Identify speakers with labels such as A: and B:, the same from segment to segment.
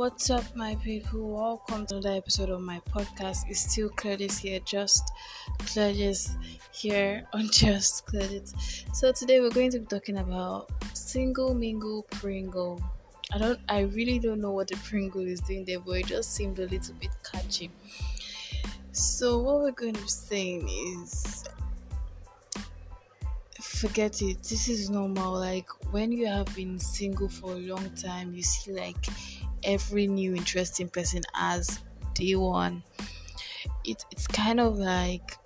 A: What's up, my people? Welcome to another episode of my podcast. It's still Claudius here, just Claudius here on Just Claudius. So today we're going to be talking about single mingle Pringle. I don't, I really don't know what the Pringle is doing there, but it just seemed a little bit catchy. So what we're going to be saying is forget it this is normal like when you have been single for a long time you see like every new interesting person as day one. It, it's kind of like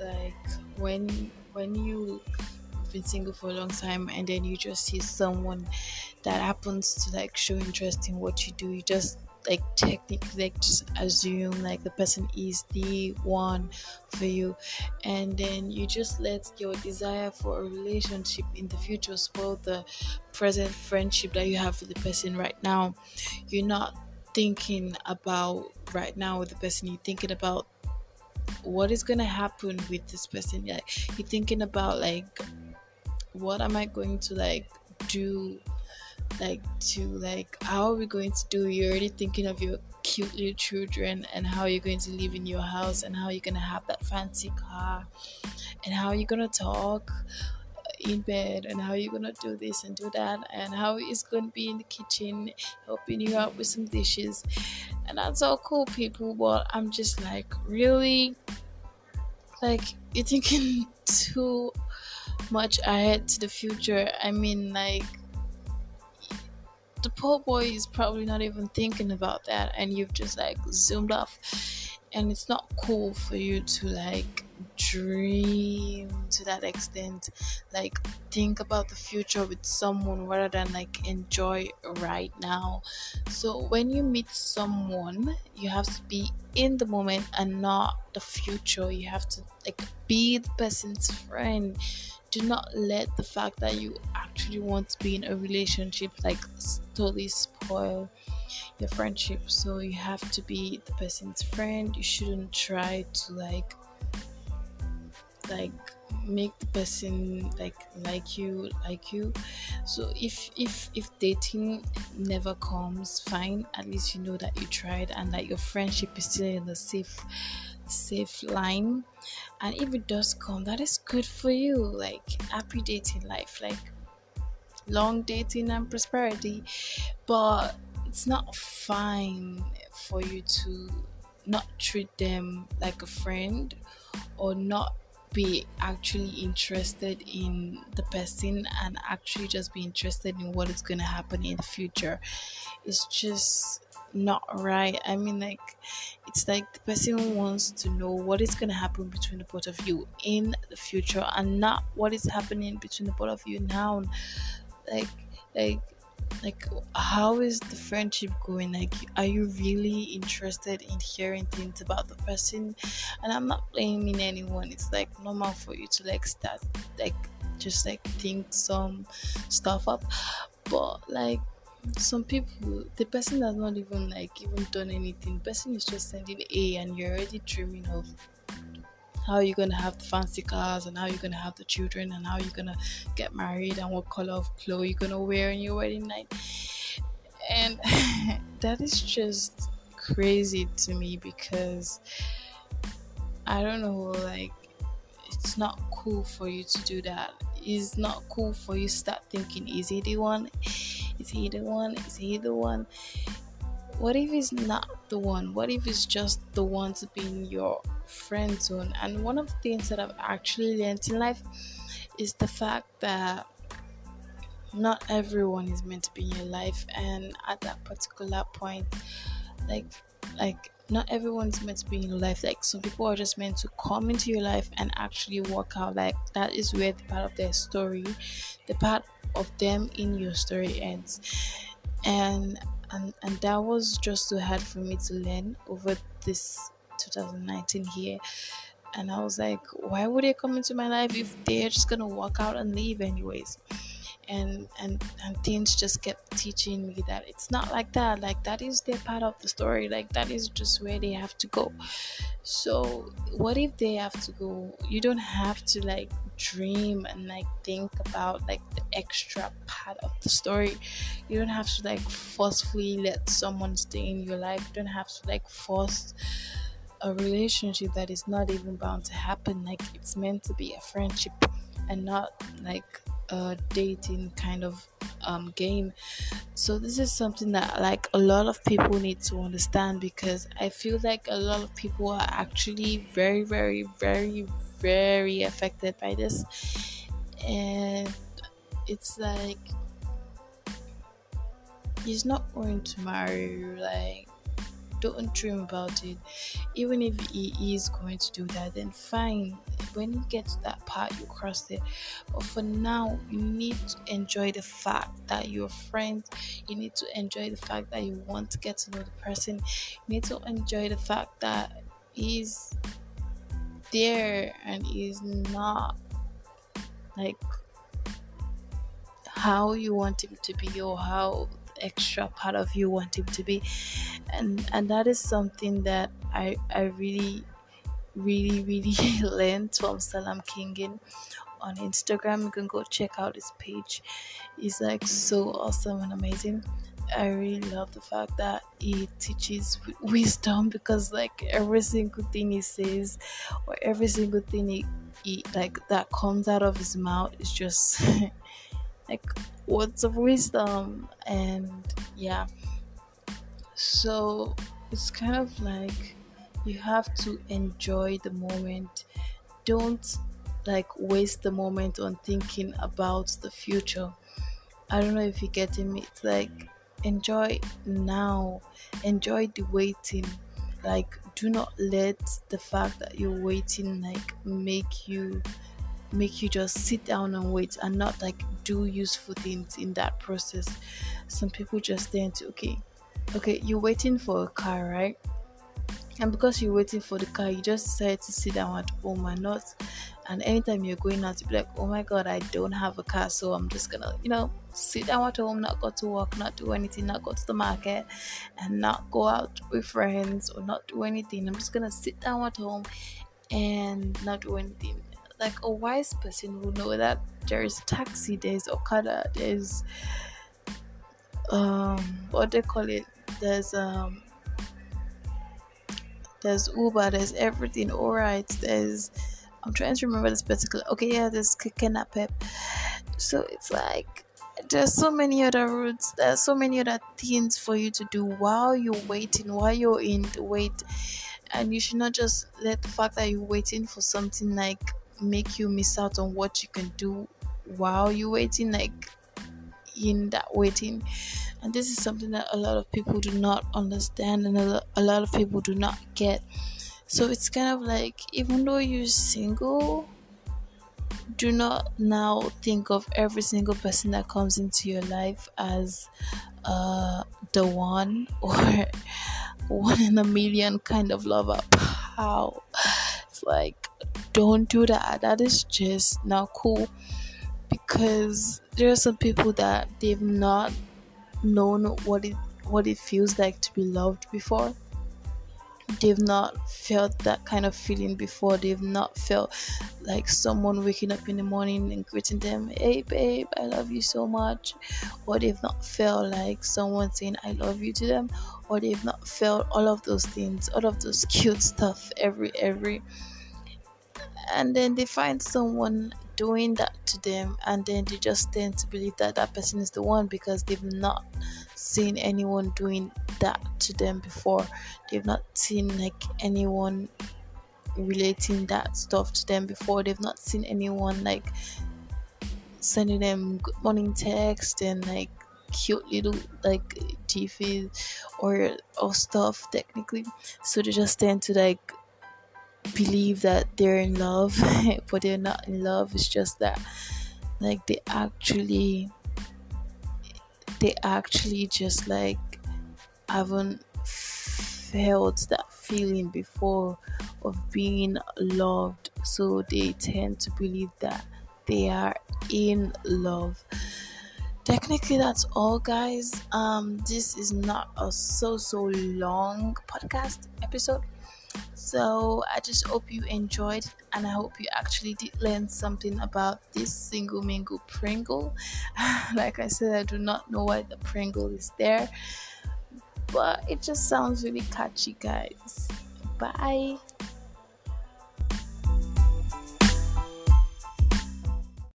A: like when when you have been single for a long time and then you just see someone that happens to like show interest in what you do you just like technically like just assume like the person is the one for you. And then you just let your desire for a relationship in the future spoil the present friendship that you have with the person right now. You're not thinking about right now with the person. You're thinking about what is to happen with this person. Like you're thinking about like what am i going to like do like to like how are we going to do? You're already thinking of your cute little children and how you're going to live in your house and how you're going to have that fancy car and how you're going to talk in bed and how you're gonna do this and do that and how it's gonna be in the kitchen helping you out with some dishes. And that's all cool people but i'm just like really like you're thinking too much ahead to the future. I mean like the poor boy is probably not even thinking about that and you've just like zoomed off and it's not cool for you to like dream to that extent like think about the future with someone rather than like enjoy right now. So when you meet someone you have to be in the moment and not the future. You have to like be the person's friend do not let the fact that you actually want to be in a relationship like totally spoil your friendship. So you have to be the person's friend. You shouldn't try to like like make the person like like you like you. So if if if dating never comes fine. At least you know that you tried and that your friendship is still in the safe safe line. And if it does come that is good for you like happy dating life like long dating and prosperity. But it's not fine for you to not treat them like a friend or not be actually interested in the person and actually just be interested in what is going to happen in the future. It's just not right. I mean like it's like the person wants to know what is going to happen between the both of you in the future and not what is happening between the both of you now. Like like like how is the friendship going? Like are you really interested in hearing things about the person? And i'm not blaming anyone. It's like normal for you to like start like just like think some stuff up. But like some people the person has not even like even done anything. The person is just sending a and you're already dreaming of how you're gonna have the fancy cars and how you're gonna have the children and how you're gonna get married and what color of clothes you're gonna wear on your wedding night. And that is just crazy to me because i don't know like it's not cool for you to do that. It's not cool for you to start thinking is he the one is he the one? Is he the one? What if he's not the one? What if it's just the one to be in your friend zone. And one of the things that I've actually learned in life is the fact that not everyone is meant to be in your life. And at that particular point like like not everyone's meant to be in your life. Like some people are just meant to come into your life and actually work out. Like that is where the part of their story the part of them in your story ends and and and that was just too hard for me to learn over this 2019 here and I was like, why would they come into my life if they're just gonna walk out and leave anyways? And and and things just kept teaching me that it's not like that like that is their part of the story like that is just where they have to go. So what if they have to go? You don't have to like dream and like think about like the extra part of the story. You don't have to like forcefully let someone stay in your life. You don't have to like force a relationship that is not even bound to happen like it's meant to be a friendship and not like a dating kind of um, game. So this is something that like a lot of people need to understand because I feel like a lot of people are actually very, very, very, very affected by this, and it's like he's not going to marry you like don't dream about it. Even if he is going to do that, then fine. When you get to that part, you cross it. But for now, you need to enjoy the fact that you're friends. You need to enjoy the fact that you want to get to know the person. You need to enjoy the fact that he's there and he's not like how you want him to be or how extra part of you want him to be. And and that is something that i i really really really learned from salam kingin on instagram. You can go check out his page. He's like so awesome and amazing. I really love the fact that he teaches wisdom because like every single thing he says or every single thing he, he like that comes out of his mouth is just like words of wisdom and yeah. So it's kind of like you have to enjoy the moment. Don't like waste the moment on thinking about the future. I don't know if you're getting me. It's like enjoy now. Enjoy the waiting. Like do not let the fact that you're waiting like make you make you just sit down and wait and not like do useful things in that process. Some people just tend to okay, okay, you're waiting for a car, right? And because you're waiting for the car, you just decide to sit down at home and not. And anytime you're going out, to be like, oh my god, I don't have a car, so I'm just gonna, you know, sit down at home, not go to work, not do anything, not go to the market, and not go out with friends or not do anything. I'm just gonna sit down at home and not do anything like a wise person will know that there is taxi, there's Okada, there's um what they call it, there's um there's Uber, there's everything. Alright, there's I'm trying to remember this particular. Okay, yeah, there's Pep. So it's like there's so many other routes. There's so many other things for you to do while you're waiting, while you're in the wait, and you should not just let the fact that you're waiting for something like make you miss out on what you can do while you're waiting like in that waiting. And this is something that a lot of people do not understand and a lot of people do not get. So it's kind of like even though you're single do not now think of every single person that comes into your life as uh, the one or one in a million kind of lover how like don't do that. That is just not cool because there are some people that they've not known what it what it feels like to be loved before. They've not felt that kind of feeling before. They've not felt like someone waking up in the morning and greeting them, "Hey, babe, I love you so much," or they've not felt like someone saying "I love you" to them, or they've not felt all of those things, all of those cute stuff every every. And then they find someone doing that to them and then they just tend to believe that that person is the one because they've not seen anyone doing that to them before. They've not seen like anyone relating that stuff to them before. They've not seen anyone like sending them good morning text and like cute little like TV or or stuff technically. So they just tend to like believe that they're in love but they're not in love. It's just that like they actually they actually just like haven't felt that feeling before of being loved. So they tend to believe that they are in love. Technically that's all guys. Um this is not a so so long podcast episode so i just hope you enjoyed and i hope you actually did learn something about this single mingle pringle. Like i said i do not know why the pringle is there but it just sounds really catchy guys. Bye